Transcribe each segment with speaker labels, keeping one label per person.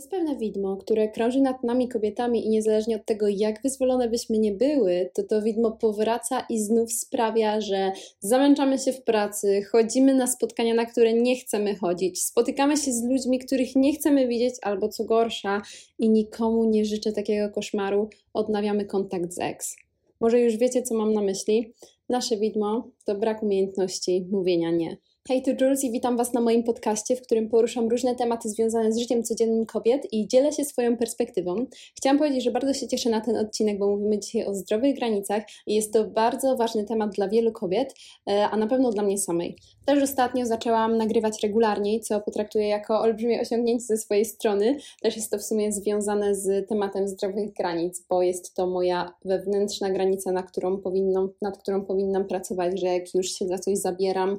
Speaker 1: Jest pewne widmo, które krąży nad nami kobietami i niezależnie od tego, jak wyzwolone byśmy nie były, to to widmo powraca i znów sprawia, że zamęczamy się w pracy, chodzimy na spotkania, na które nie chcemy chodzić, spotykamy się z ludźmi, których nie chcemy widzieć, albo co gorsza, i nikomu nie życzę takiego koszmaru, odnawiamy kontakt z ex. Może już wiecie, co mam na myśli? Nasze widmo to brak umiejętności mówienia nie. Hej, tu Jules i witam Was na moim podcaście, w którym poruszam różne tematy związane z życiem codziennym kobiet i dzielę się swoją perspektywą. Chciałam powiedzieć, że bardzo się cieszę na ten odcinek, bo mówimy dzisiaj o zdrowych granicach i jest to bardzo ważny temat dla wielu kobiet, e, a na pewno dla mnie samej. Też ostatnio zaczęłam nagrywać regularniej, co potraktuję jako olbrzymie osiągnięcie ze swojej strony. Też jest to w sumie związane z tematem zdrowych granic, bo jest to moja wewnętrzna granica, na którą powinnam, nad którą powinnam pracować, że jak już się za coś zabieram,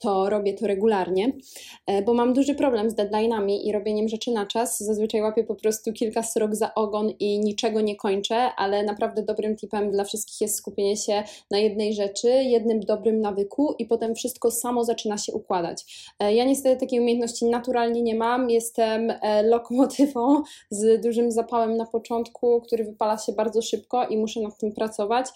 Speaker 1: to robię to regularnie, e, bo mam duży problem z deadline'ami i robieniem rzeczy na czas. Zazwyczaj łapię po prostu kilka srok za ogon i niczego nie kończę, ale naprawdę dobrym tipem dla wszystkich jest skupienie się na jednej rzeczy, jednym dobrym nawyku i potem wszystko samo zaczyna się układać. E, ja niestety takiej umiejętności naturalnie nie mam. Jestem e, lokomotywą z dużym zapałem na początku, który wypala się bardzo szybko i muszę nad tym pracować.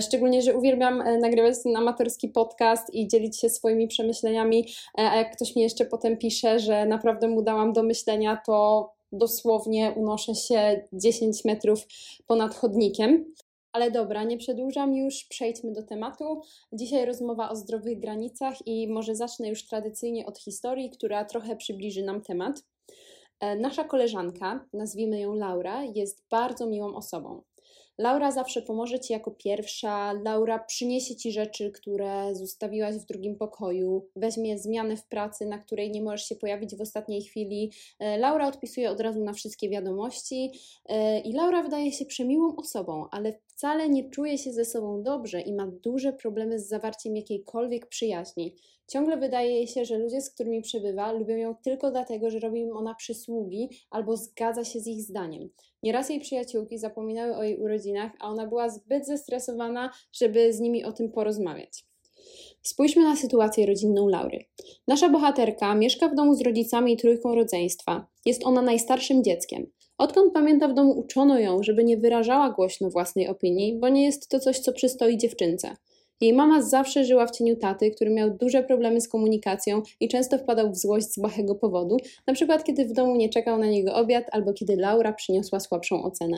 Speaker 1: Szczególnie, że uwielbiam nagrywać ten amatorski podcast i dzielić się swoimi przemyśleniami myśleniami, e, a jak ktoś mi jeszcze potem pisze, że naprawdę mu dałam do myślenia, to dosłownie unoszę się 10 metrów ponad chodnikiem. Ale dobra, nie przedłużam już, przejdźmy do tematu. Dzisiaj rozmowa o zdrowych granicach i może zacznę już tradycyjnie od historii, która trochę przybliży nam temat. E, nasza koleżanka, nazwijmy ją Laura, jest bardzo miłą osobą. Laura zawsze pomoże Ci jako pierwsza, Laura przyniesie Ci rzeczy, które zostawiłaś w drugim pokoju, weźmie zmianę w pracy, na której nie możesz się pojawić w ostatniej chwili. E, Laura odpisuje od razu na wszystkie wiadomości. E, i Laura wydaje się przemiłą osobą, ale wcale nie czuje się ze sobą dobrze i ma duże problemy z zawarciem jakiejkolwiek przyjaźni. Ciągle wydaje jej się, że ludzie, z którymi przebywa, lubią ją tylko dlatego, że robi im ona przysługi albo zgadza się z ich zdaniem. Nieraz jej przyjaciółki zapominały o jej urodzinach, a ona była zbyt zestresowana, żeby z nimi o tym porozmawiać. Spójrzmy na sytuację rodzinną Laury. Nasza bohaterka mieszka w domu z rodzicami i trójką rodzeństwa. Jest ona najstarszym dzieckiem. Odkąd pamięta w domu uczono ją, żeby nie wyrażała głośno własnej opinii, bo nie jest to coś, co przystoi dziewczynce. Jej mama zawsze żyła w cieniu taty, który miał duże problemy z komunikacją i często wpadał w złość z błahego powodu, na przykład kiedy w domu nie czekał na niego obiad albo kiedy Laura przyniosła słabszą ocenę.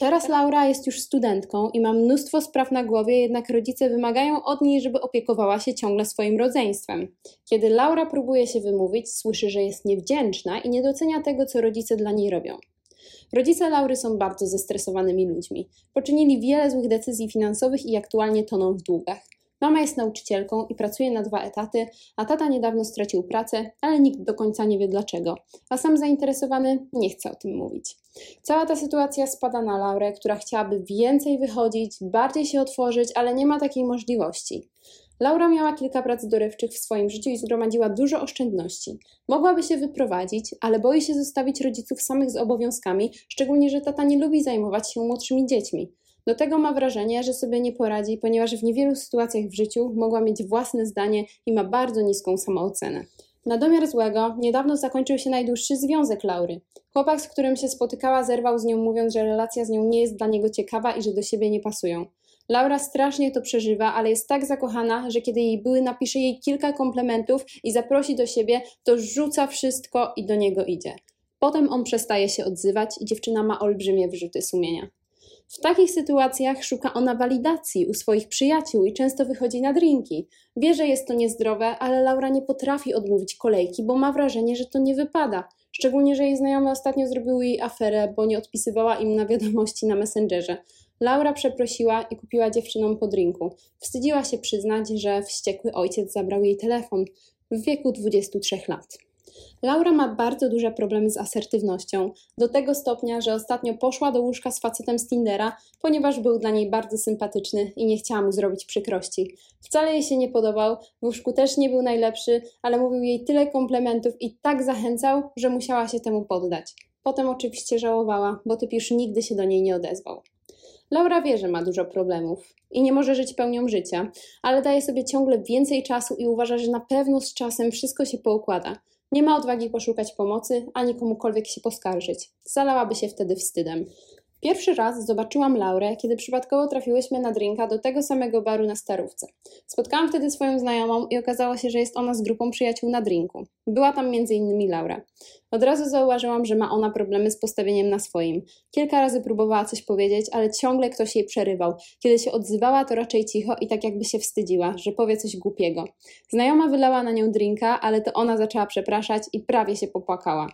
Speaker 1: Teraz Laura jest już studentką i ma mnóstwo spraw na głowie, jednak rodzice wymagają od niej, żeby opiekowała się ciągle swoim rodzeństwem. Kiedy Laura próbuje się wymówić, słyszy, że jest niewdzięczna i nie docenia tego, co rodzice dla niej robią. Rodzice Laury są bardzo zestresowanymi ludźmi. Poczynili wiele złych decyzji finansowych i aktualnie toną w długach. Mama jest nauczycielką i pracuje na dwa etaty, a tata niedawno stracił pracę, ale nikt do końca nie wie dlaczego, a sam zainteresowany nie chce o tym mówić. Cała ta sytuacja spada na Laurę, która chciałaby więcej wychodzić, bardziej się otworzyć, ale nie ma takiej możliwości. Laura miała kilka prac dorywczych w swoim życiu i zgromadziła dużo oszczędności. Mogłaby się wyprowadzić, ale boi się zostawić rodziców samych z obowiązkami, szczególnie, że tata nie lubi zajmować się młodszymi dziećmi. Do tego ma wrażenie, że sobie nie poradzi, ponieważ w niewielu sytuacjach w życiu mogła mieć własne zdanie i ma bardzo niską samoocenę. Na domiar złego, niedawno zakończył się najdłuższy związek Laury. Chłopak, z którym się spotykała, zerwał z nią, mówiąc, że relacja z nią nie jest dla niego ciekawa i że do siebie nie pasują. Laura strasznie to przeżywa, ale jest tak zakochana, że kiedy jej były napisze jej kilka komplementów i zaprosi do siebie, to rzuca wszystko i do niego idzie. Potem on przestaje się odzywać i dziewczyna ma olbrzymie wyrzuty sumienia. W takich sytuacjach szuka ona walidacji u swoich przyjaciół i często wychodzi na drinki. Wie, że jest to niezdrowe, ale Laura nie potrafi odmówić kolejki, bo ma wrażenie, że to nie wypada. Szczególnie, że jej znajome ostatnio zrobiły jej aferę, bo nie odpisywała im na wiadomości na Messengerze. Laura przeprosiła i kupiła dziewczynom po drinku. Wstydziła się przyznać, że wściekły ojciec zabrał jej telefon w wieku 23 lat. Laura ma bardzo duże problemy z asertywnością, do tego stopnia, że ostatnio poszła do łóżka z facetem z Tindera, ponieważ był dla niej bardzo sympatyczny i nie chciała mu zrobić przykrości. Wcale jej się nie podobał, w łóżku też nie był najlepszy, ale mówił jej tyle komplementów i tak zachęcał, że musiała się temu poddać. Potem oczywiście żałowała, bo typ już nigdy się do niej nie odezwał. Laura wie, że ma dużo problemów i nie może żyć pełnią życia, ale daje sobie ciągle więcej czasu i uważa, że na pewno z czasem wszystko się poukłada. Nie ma odwagi poszukać pomocy, ani komukolwiek się poskarżyć. Zalałaby się wtedy wstydem. Pierwszy raz zobaczyłam Laurę, kiedy przypadkowo trafiłyśmy na drinka do tego samego baru na Starówce. Spotkałam wtedy swoją znajomą i okazało się, że jest ona z grupą przyjaciół na drinku. Była tam m.in. Laura. Od razu zauważyłam, że ma ona problemy z postawieniem na swoim. Kilka razy próbowała coś powiedzieć, ale ciągle ktoś jej przerywał. Kiedy się odzywała, to raczej cicho i tak jakby się wstydziła, że powie coś głupiego. Znajoma wylała na nią drinka, ale to ona zaczęła przepraszać i prawie się popłakała.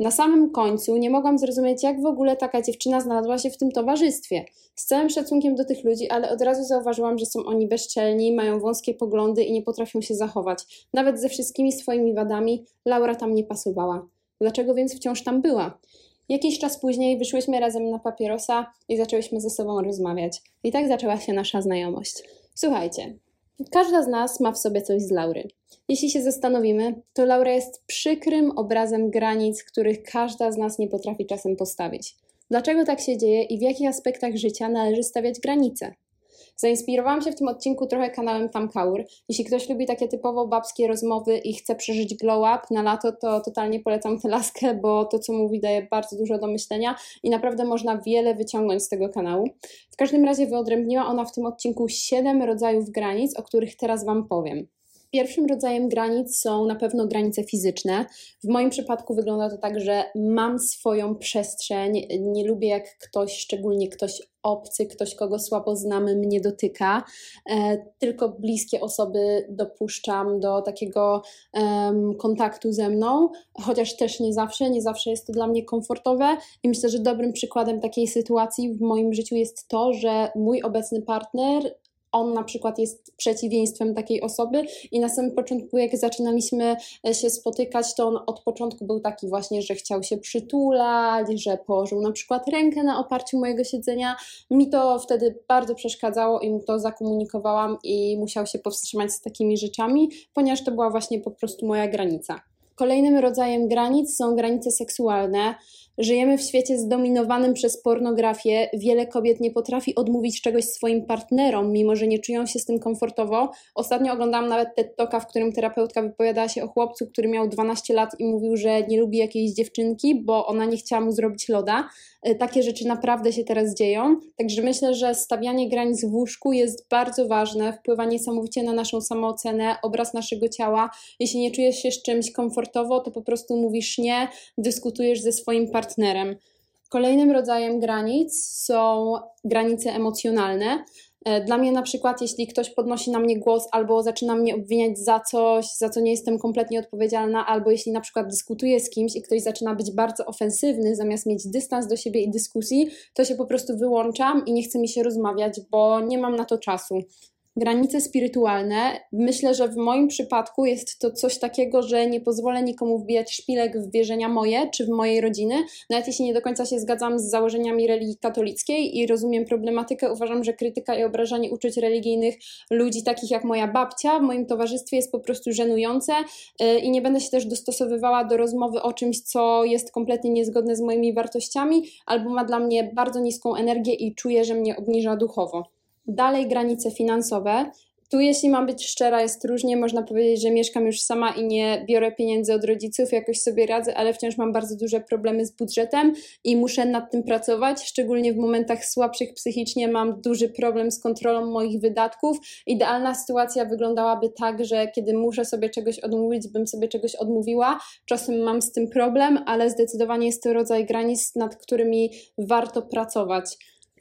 Speaker 1: Na samym końcu nie mogłam zrozumieć, jak w ogóle taka dziewczyna znalazła się w tym towarzystwie. Z całym szacunkiem do tych ludzi, ale od razu zauważyłam, że są oni bezczelni, mają wąskie poglądy i nie potrafią się zachować. Nawet ze wszystkimi swoimi wadami Laura tam nie pasowała. Dlaczego więc wciąż tam była? Jakiś czas później wyszłyśmy razem na papierosa i zaczęłyśmy ze sobą rozmawiać. I tak zaczęła się nasza znajomość. Słuchajcie, każda z nas ma w sobie coś z Laury. Jeśli się zastanowimy, to Laura jest przykrym obrazem granic, których każda z nas nie potrafi czasem postawić. Dlaczego tak się dzieje i w jakich aspektach życia należy stawiać granice? Zainspirowałam się w tym odcinku trochę kanałem Tamkaur. Jeśli ktoś lubi takie typowo babskie rozmowy i chce przeżyć glow up na lato, to totalnie polecam tę laskę, bo to, co mówi, daje bardzo dużo do myślenia i naprawdę można wiele wyciągnąć z tego kanału. W każdym razie wyodrębniła ona w tym odcinku 7 rodzajów granic, o których teraz Wam powiem. Pierwszym rodzajem granic są na pewno granice fizyczne. W moim przypadku wygląda to tak, że mam swoją przestrzeń. Nie lubię, jak ktoś, szczególnie ktoś obcy, ktoś, kogo słabo znamy, mnie dotyka. E, tylko bliskie osoby dopuszczam do takiego kontaktu ze mną, chociaż też nie zawsze, nie zawsze jest to dla mnie komfortowe. I myślę, że dobrym przykładem takiej sytuacji w moim życiu jest to, że mój obecny partner on na przykład jest przeciwieństwem takiej osoby i na samym początku, jak zaczynaliśmy e, się spotykać, to on od początku był taki właśnie, że chciał się przytulać, że położył na przykład rękę na oparciu mojego siedzenia. Mi to wtedy bardzo przeszkadzało i mu to zakomunikowałam i musiał się powstrzymać z takimi rzeczami, ponieważ to była właśnie po prostu moja granica. Kolejnym rodzajem granic są granice seksualne. Żyjemy w świecie zdominowanym przez pornografię. Wiele kobiet nie potrafi odmówić czegoś swoim partnerom, mimo że nie czują się z tym komfortowo. Ostatnio oglądałam nawet TED Talka, w którym terapeutka wypowiadała się o chłopcu, który miał 12 lat i mówił, że nie lubi jakiejś dziewczynki, bo ona nie chciała mu zrobić loda. E, takie rzeczy naprawdę się teraz dzieją. Także myślę, że stawianie granic w łóżku jest bardzo ważne, wpływa niesamowicie na naszą samoocenę, obraz naszego ciała. Jeśli nie czujesz się z czymś komfortowo, to po prostu mówisz nie, dyskutujesz ze swoim partnerem. Kolejnym rodzajem granic są granice emocjonalne. E, dla mnie na przykład, jeśli ktoś podnosi na mnie głos albo zaczyna mnie obwiniać za coś, za co nie jestem kompletnie odpowiedzialna, albo jeśli na przykład dyskutuję z kimś i ktoś zaczyna być bardzo ofensywny, zamiast mieć dystans do siebie i dyskusji, to się po prostu wyłączam i nie chce mi się rozmawiać, bo nie mam na to czasu granice spirytualne. Myślę, że w moim przypadku jest to coś takiego, że nie pozwolę nikomu wbijać szpilek w wierzenia moje czy w mojej rodziny. Nawet jeśli nie do końca się zgadzam z założeniami religii katolickiej i rozumiem problematykę, uważam, że krytyka i obrażanie uczuć religijnych ludzi takich jak moja babcia w moim towarzystwie jest po prostu żenujące y, i nie będę się też dostosowywała do rozmowy o czymś, co jest kompletnie niezgodne z moimi wartościami albo ma dla mnie bardzo niską energię i czuję, że mnie obniża duchowo. Dalej granice finansowe. Tu, jeśli mam być szczera, jest różnie. Można powiedzieć, że mieszkam już sama i nie biorę pieniędzy od rodziców, jakoś sobie radzę, ale wciąż mam bardzo duże problemy z budżetem i muszę nad tym pracować. Szczególnie w momentach słabszych psychicznie mam duży problem z kontrolą moich wydatków. Idealna sytuacja wyglądałaby tak, że kiedy muszę sobie czegoś odmówić, bym sobie czegoś odmówiła. Czasem mam z tym problem, ale zdecydowanie jest to rodzaj granic, nad którymi warto pracować.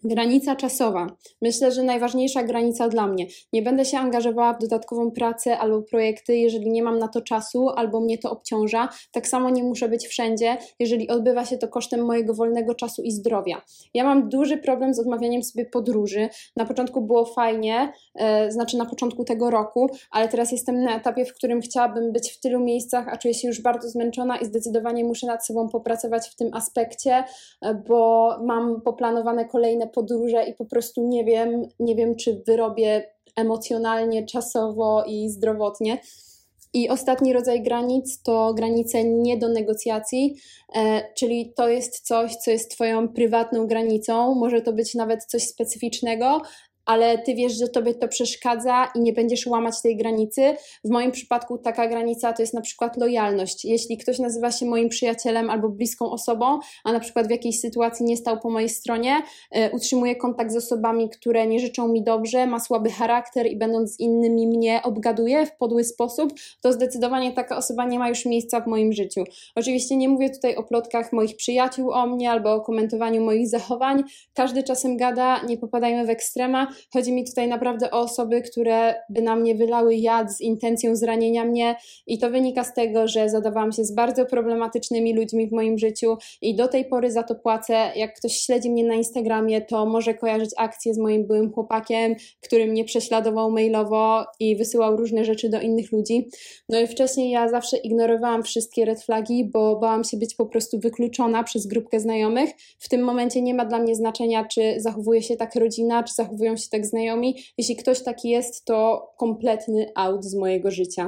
Speaker 1: Granica czasowa. Myślę, że najważniejsza granica dla mnie. Nie będę się angażowała w dodatkową pracę albo projekty, jeżeli nie mam na to czasu albo mnie to obciąża. Tak samo nie muszę być wszędzie, jeżeli odbywa się to kosztem mojego wolnego czasu i zdrowia. Ja mam duży problem z odmawianiem sobie podróży. Na początku było fajnie, e, znaczy na początku tego roku, ale teraz jestem na etapie, w którym chciałabym być w tylu miejscach, a czuję się już bardzo zmęczona i zdecydowanie muszę nad sobą popracować w tym aspekcie, e, bo mam poplanowane kolejne podróże i po prostu nie wiem, nie wiem, czy wyrobię emocjonalnie, czasowo i zdrowotnie. I ostatni rodzaj granic to granice nie do negocjacji, e, czyli to jest coś, co jest Twoją prywatną granicą. Może to być nawet coś specyficznego, ale ty wiesz, że tobie to przeszkadza i nie będziesz łamać tej granicy. W moim przypadku taka granica to jest na przykład lojalność. Jeśli ktoś nazywa się moim przyjacielem albo bliską osobą, a na przykład w jakiejś sytuacji nie stał po mojej stronie, y, utrzymuje kontakt z osobami, które nie życzą mi dobrze, ma słaby charakter i będąc z innymi mnie obgaduje w podły sposób, to zdecydowanie taka osoba nie ma już miejsca w moim życiu. Oczywiście nie mówię tutaj o plotkach moich przyjaciół o mnie albo o komentowaniu moich zachowań. Każdy czasem gada, nie popadajmy w ekstrema. Chodzi mi tutaj naprawdę o osoby, które by na mnie wylały jad z intencją zranienia mnie i to wynika z tego, że zadawałam się z bardzo problematycznymi ludźmi w moim życiu i do tej pory za to płacę. Jak ktoś śledzi mnie na Instagramie, to może kojarzyć akcję z moim byłym chłopakiem, który mnie prześladował mailowo i wysyłał różne rzeczy do innych ludzi. No i wcześniej ja zawsze ignorowałam wszystkie red flagi, bo bałam się być po prostu wykluczona przez grupkę znajomych. W tym momencie nie ma dla mnie znaczenia, czy zachowuje się tak rodzina, czy zachowują się tak znajomi. Jeśli ktoś taki jest, to kompletny out z mojego życia.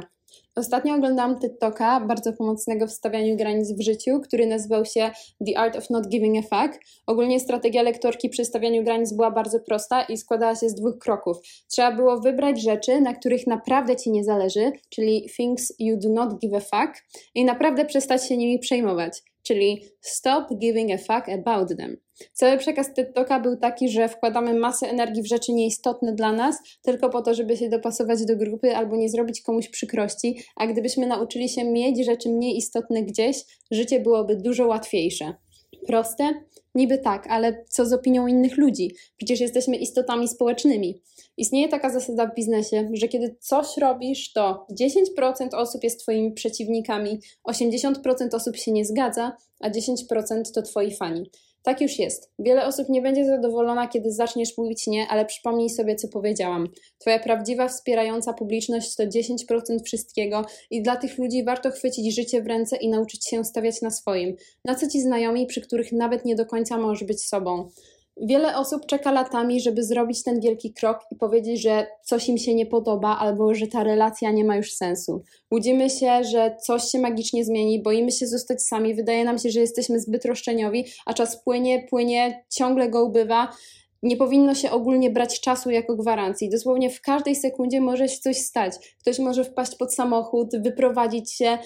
Speaker 1: Ostatnio oglądałam TikToka, bardzo pomocnego w stawianiu granic w życiu, który nazywał się The Art of Not Giving a Fuck. Ogólnie strategia lektorki przy stawianiu granic była bardzo prosta i składała się z dwóch kroków. Trzeba było wybrać rzeczy, na których naprawdę ci nie zależy, czyli things you do not give a fuck, i naprawdę przestać się nimi przejmować czyli stop giving a fuck about them. Cały przekaz TikToka był taki, że wkładamy masę energii w rzeczy nieistotne dla nas, tylko po to, żeby się dopasować do grupy albo nie zrobić komuś przykrości, a gdybyśmy nauczyli się mieć rzeczy mniej istotne gdzieś, życie byłoby dużo łatwiejsze. Proste? Niby tak, ale co z opinią innych ludzi? Przecież jesteśmy istotami społecznymi. Istnieje taka zasada w biznesie, że kiedy coś robisz, to 10% osób jest Twoimi przeciwnikami, 80% osób się nie zgadza, a 10% to Twoi fani. Tak już jest. Wiele osób nie będzie zadowolona, kiedy zaczniesz mówić nie, ale przypomnij sobie, co powiedziałam. Twoja prawdziwa, wspierająca publiczność to 10% wszystkiego i dla tych ludzi warto chwycić życie w ręce i nauczyć się stawiać na swoim. Na co ci znajomi, przy których nawet nie do końca możesz być sobą? Wiele osób czeka latami, żeby zrobić ten wielki krok i powiedzieć, że coś im się nie podoba albo że ta relacja nie ma już sensu. Łudzimy się, że coś się magicznie zmieni, boimy się zostać sami, wydaje nam się, że jesteśmy zbyt roszczeniowi, a czas płynie, płynie, ciągle go ubywa. Nie powinno się ogólnie brać czasu jako gwarancji. Dosłownie w każdej sekundzie może się coś stać. Ktoś może wpaść pod samochód, wyprowadzić się,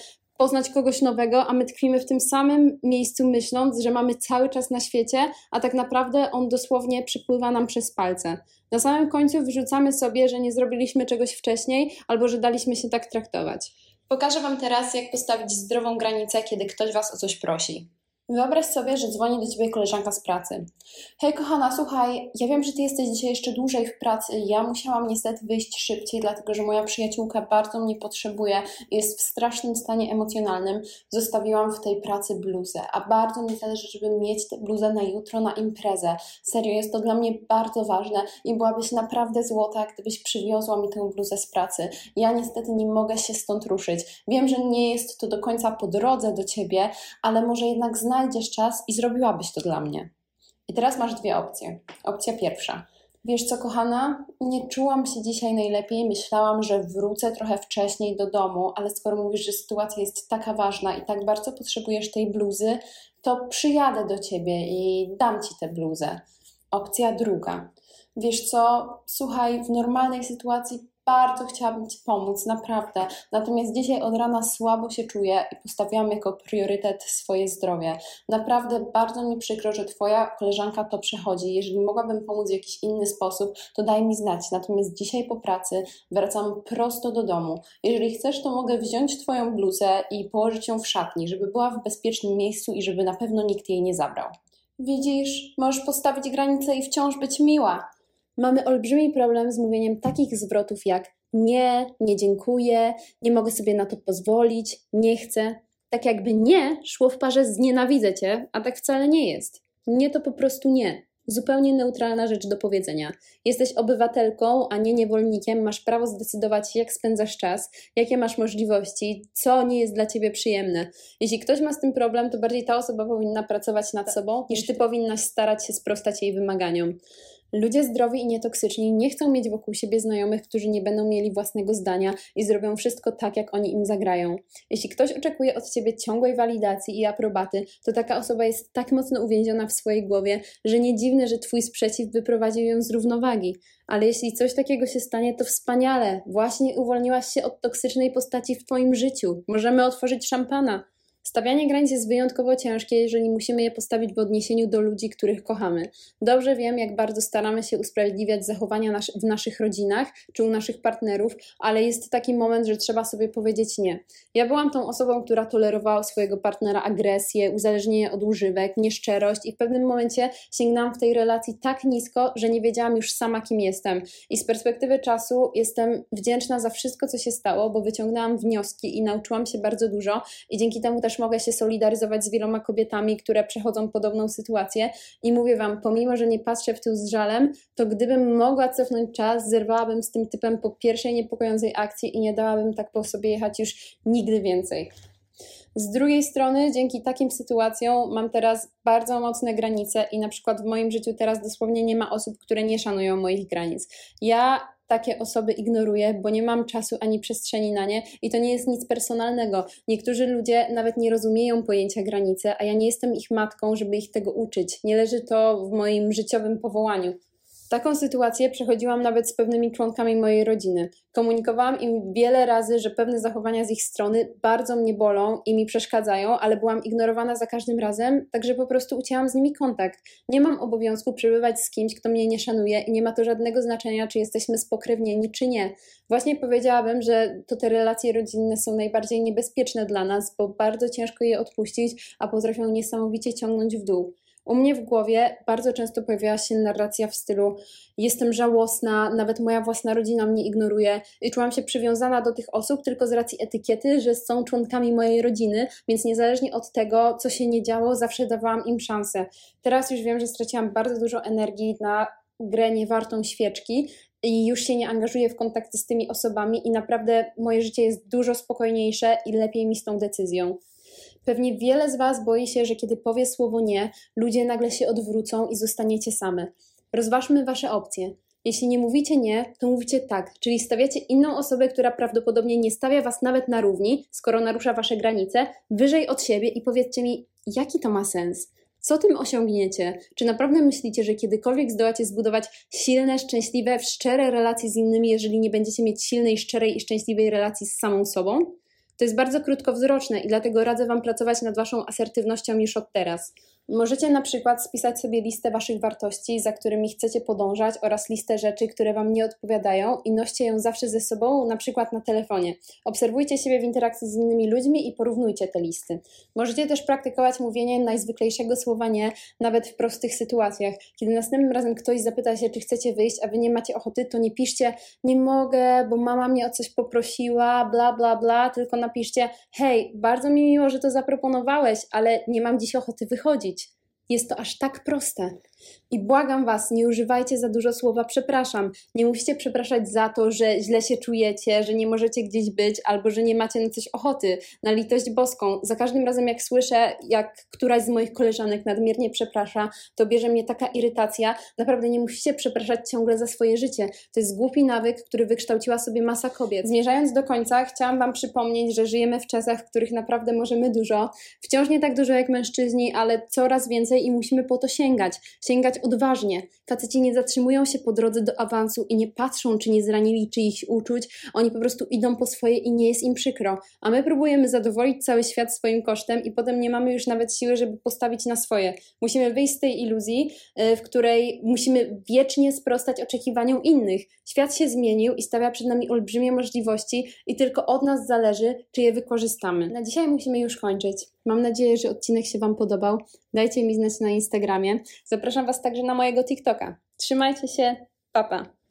Speaker 1: poznać kogoś nowego, a my tkwimy w tym samym miejscu, myśląc, że mamy cały czas na świecie, a tak naprawdę on dosłownie przypływa nam przez palce. Na samym końcu wyrzucamy sobie, że nie zrobiliśmy czegoś wcześniej albo że daliśmy się tak traktować. Pokażę Wam teraz, jak postawić zdrową granicę, kiedy ktoś Was o coś prosi. Wyobraź sobie, że dzwoni do ciebie koleżanka z pracy. Hej, kochana, słuchaj, ja wiem, że ty jesteś dzisiaj jeszcze dłużej w pracy. Ja musiałam niestety wyjść szybciej, dlatego że moja przyjaciółka bardzo mnie potrzebuje, jest w strasznym stanie emocjonalnym. Zostawiłam w tej pracy bluzę, a bardzo mi zależy, żeby mieć tę bluzę na jutro na imprezę. Serio, jest to dla mnie bardzo ważne i byłabyś naprawdę złota, gdybyś przywiozła mi tę bluzę z pracy. Ja niestety nie mogę się stąd ruszyć. Wiem, że nie jest to do końca po drodze do ciebie, ale może jednak znaleźć znajdziesz czas i zrobiłabyś to dla mnie. I teraz masz dwie opcje. Opcja pierwsza. Wiesz co, kochana, nie czułam się dzisiaj najlepiej. Myślałam, że wrócę trochę wcześniej do domu, ale skoro mówisz, że sytuacja jest taka ważna i tak bardzo potrzebujesz tej bluzy, to przyjadę do ciebie i dam ci tę bluzę. Opcja druga. Wiesz co, słuchaj, w normalnej sytuacji bardzo chciałabym Ci pomóc, naprawdę. Natomiast dzisiaj od rana słabo się czuję i postawiłam jako priorytet swoje zdrowie. Naprawdę bardzo mi przykro, że Twoja koleżanka to przechodzi. Jeżeli mogłabym pomóc w jakiś inny sposób, to daj mi znać. Natomiast dzisiaj po pracy wracam prosto do domu. Jeżeli chcesz, to mogę wziąć Twoją bluzę i położyć ją w szatni, żeby była w bezpiecznym miejscu i żeby na pewno nikt jej nie zabrał. Widzisz, możesz postawić granicę i wciąż być miła mamy olbrzymi problem z mówieniem takich zwrotów jak nie, nie dziękuję, nie mogę sobie na to pozwolić, nie chcę. Tak jakby nie szło w parze z nienawidzę cię, a tak wcale nie jest. Nie to po prostu nie. Zupełnie neutralna rzecz do powiedzenia. Jesteś obywatelką, a nie niewolnikiem, masz prawo zdecydować, jak spędzasz czas, jakie masz możliwości, co nie jest dla ciebie przyjemne. Jeśli ktoś ma z tym problem, to bardziej ta osoba powinna pracować nad sobą, niż ty powinnaś starać się sprostać jej wymaganiom. Ludzie zdrowi i nietoksyczni nie chcą mieć wokół siebie znajomych, którzy nie będą mieli własnego zdania i zrobią wszystko tak, jak oni im zagrają. Jeśli ktoś oczekuje od ciebie ciągłej walidacji i aprobaty, to taka osoba jest tak mocno uwięziona w swojej głowie, że nie dziwne, że twój sprzeciw wyprowadził ją z równowagi. Ale jeśli coś takiego się stanie, to wspaniale. Właśnie uwolniłaś się od toksycznej postaci w twoim życiu. Możemy otworzyć szampana. Stawianie granic jest wyjątkowo ciężkie, jeżeli musimy je postawić w odniesieniu do ludzi, których kochamy. Dobrze wiem, jak bardzo staramy się usprawiedliwiać zachowania nas w naszych rodzinach czy u naszych partnerów, ale jest taki moment, że trzeba sobie powiedzieć nie. Ja byłam tą osobą, która tolerowała swojego partnera agresję, uzależnienie od używek, nieszczerość i w pewnym momencie sięgnęłam w tej relacji tak nisko, że nie wiedziałam już sama, kim jestem. I z perspektywy czasu jestem wdzięczna za wszystko, co się stało, bo wyciągnęłam wnioski i nauczyłam się bardzo dużo i dzięki temu też też mogę się solidaryzować z wieloma kobietami, które przechodzą podobną sytuację. I mówię Wam, pomimo, że nie patrzę w tył z żalem, to gdybym mogła cofnąć czas, zerwałabym z tym typem po pierwszej niepokojącej akcji i nie dałabym tak po sobie jechać już nigdy więcej. Z drugiej strony, dzięki takim sytuacjom mam teraz bardzo mocne granice i na przykład w moim życiu teraz dosłownie nie ma osób, które nie szanują moich granic. Ja takie osoby ignoruję, bo nie mam czasu ani przestrzeni na nie i to nie jest nic personalnego. Niektórzy ludzie nawet nie rozumieją pojęcia granicy, a ja nie jestem ich matką, żeby ich tego uczyć. Nie leży to w moim życiowym powołaniu. Taką sytuację przechodziłam nawet z pewnymi członkami mojej rodziny. Komunikowałam im wiele razy, że pewne zachowania z ich strony bardzo mnie bolą i mi przeszkadzają, ale byłam ignorowana za każdym razem, także po prostu ucięłam z nimi kontakt. Nie mam obowiązku przebywać z kimś, kto mnie nie szanuje i nie ma to żadnego znaczenia, czy jesteśmy spokrewnieni, czy nie. Właśnie powiedziałabym, że to te relacje rodzinne są najbardziej niebezpieczne dla nas, bo bardzo ciężko je odpuścić, a potrafią niesamowicie ciągnąć w dół. U mnie w głowie bardzo często pojawiała się narracja w stylu: Jestem żałosna, nawet moja własna rodzina mnie ignoruje, i czułam się przywiązana do tych osób tylko z racji etykiety, że są członkami mojej rodziny, więc niezależnie od tego, co się nie działo, zawsze dawałam im szansę. Teraz już wiem, że straciłam bardzo dużo energii na grę niewartą świeczki i już się nie angażuję w kontakty z tymi osobami, i naprawdę moje życie jest dużo spokojniejsze i lepiej mi z tą decyzją. Pewnie wiele z Was boi się, że kiedy powie słowo nie, ludzie nagle się odwrócą i zostaniecie same. Rozważmy Wasze opcje. Jeśli nie mówicie nie, to mówicie tak, czyli stawiacie inną osobę, która prawdopodobnie nie stawia Was nawet na równi, skoro narusza Wasze granice, wyżej od siebie i powiedzcie mi, jaki to ma sens? Co tym osiągniecie? Czy naprawdę myślicie, że kiedykolwiek zdołacie zbudować silne, szczęśliwe, szczere relacje z innymi, jeżeli nie będziecie mieć silnej, szczerej i szczęśliwej relacji z samą sobą? To jest bardzo krótkowzroczne i dlatego radzę Wam pracować nad Waszą asertywnością już od teraz. Możecie na przykład spisać sobie listę Waszych wartości, za którymi chcecie podążać oraz listę rzeczy, które Wam nie odpowiadają i noście ją zawsze ze sobą, na przykład na telefonie. Obserwujcie siebie w interakcji z innymi ludźmi i porównujcie te listy. Możecie też praktykować mówienie najzwyklejszego słowa nie, nawet w prostych sytuacjach. Kiedy następnym razem ktoś zapyta się, czy chcecie wyjść, a Wy nie macie ochoty, to nie piszcie nie mogę, bo mama mnie o coś poprosiła, bla bla bla, tylko napiszcie hej, bardzo mi miło, że to zaproponowałeś, ale nie mam dziś ochoty wychodzić. Jest to aż tak proste. I błagam Was, nie używajcie za dużo słowa przepraszam. Nie musicie przepraszać za to, że źle się czujecie, że nie możecie gdzieś być albo że nie macie na coś ochoty. Na litość boską. Za każdym razem, jak słyszę, jak któraś z moich koleżanek nadmiernie przeprasza, to bierze mnie taka irytacja. Naprawdę nie musicie przepraszać ciągle za swoje życie. To jest głupi nawyk, który wykształciła sobie masa kobiet. Zmierzając do końca, chciałam Wam przypomnieć, że żyjemy w czasach, w których naprawdę możemy dużo. Wciąż nie tak dużo jak mężczyźni, ale coraz więcej i musimy po to sięgać sięgać odważnie. Faceci nie zatrzymują się po drodze do awansu i nie patrzą, czy nie zranili czyichś uczuć, oni po prostu idą po swoje i nie jest im przykro. A my próbujemy zadowolić cały świat swoim kosztem i potem nie mamy już nawet siły, żeby postawić na swoje. Musimy wyjść z tej iluzji, e, w której musimy wiecznie sprostać oczekiwaniom innych. Świat się zmienił i stawia przed nami olbrzymie możliwości i tylko od nas zależy, czy je wykorzystamy. Na dzisiaj musimy już kończyć. Mam nadzieję, że odcinek się Wam podobał. Dajcie mi znać na Instagramie. Zapraszam Was także na mojego TikToka. Trzymajcie się, papa. Pa.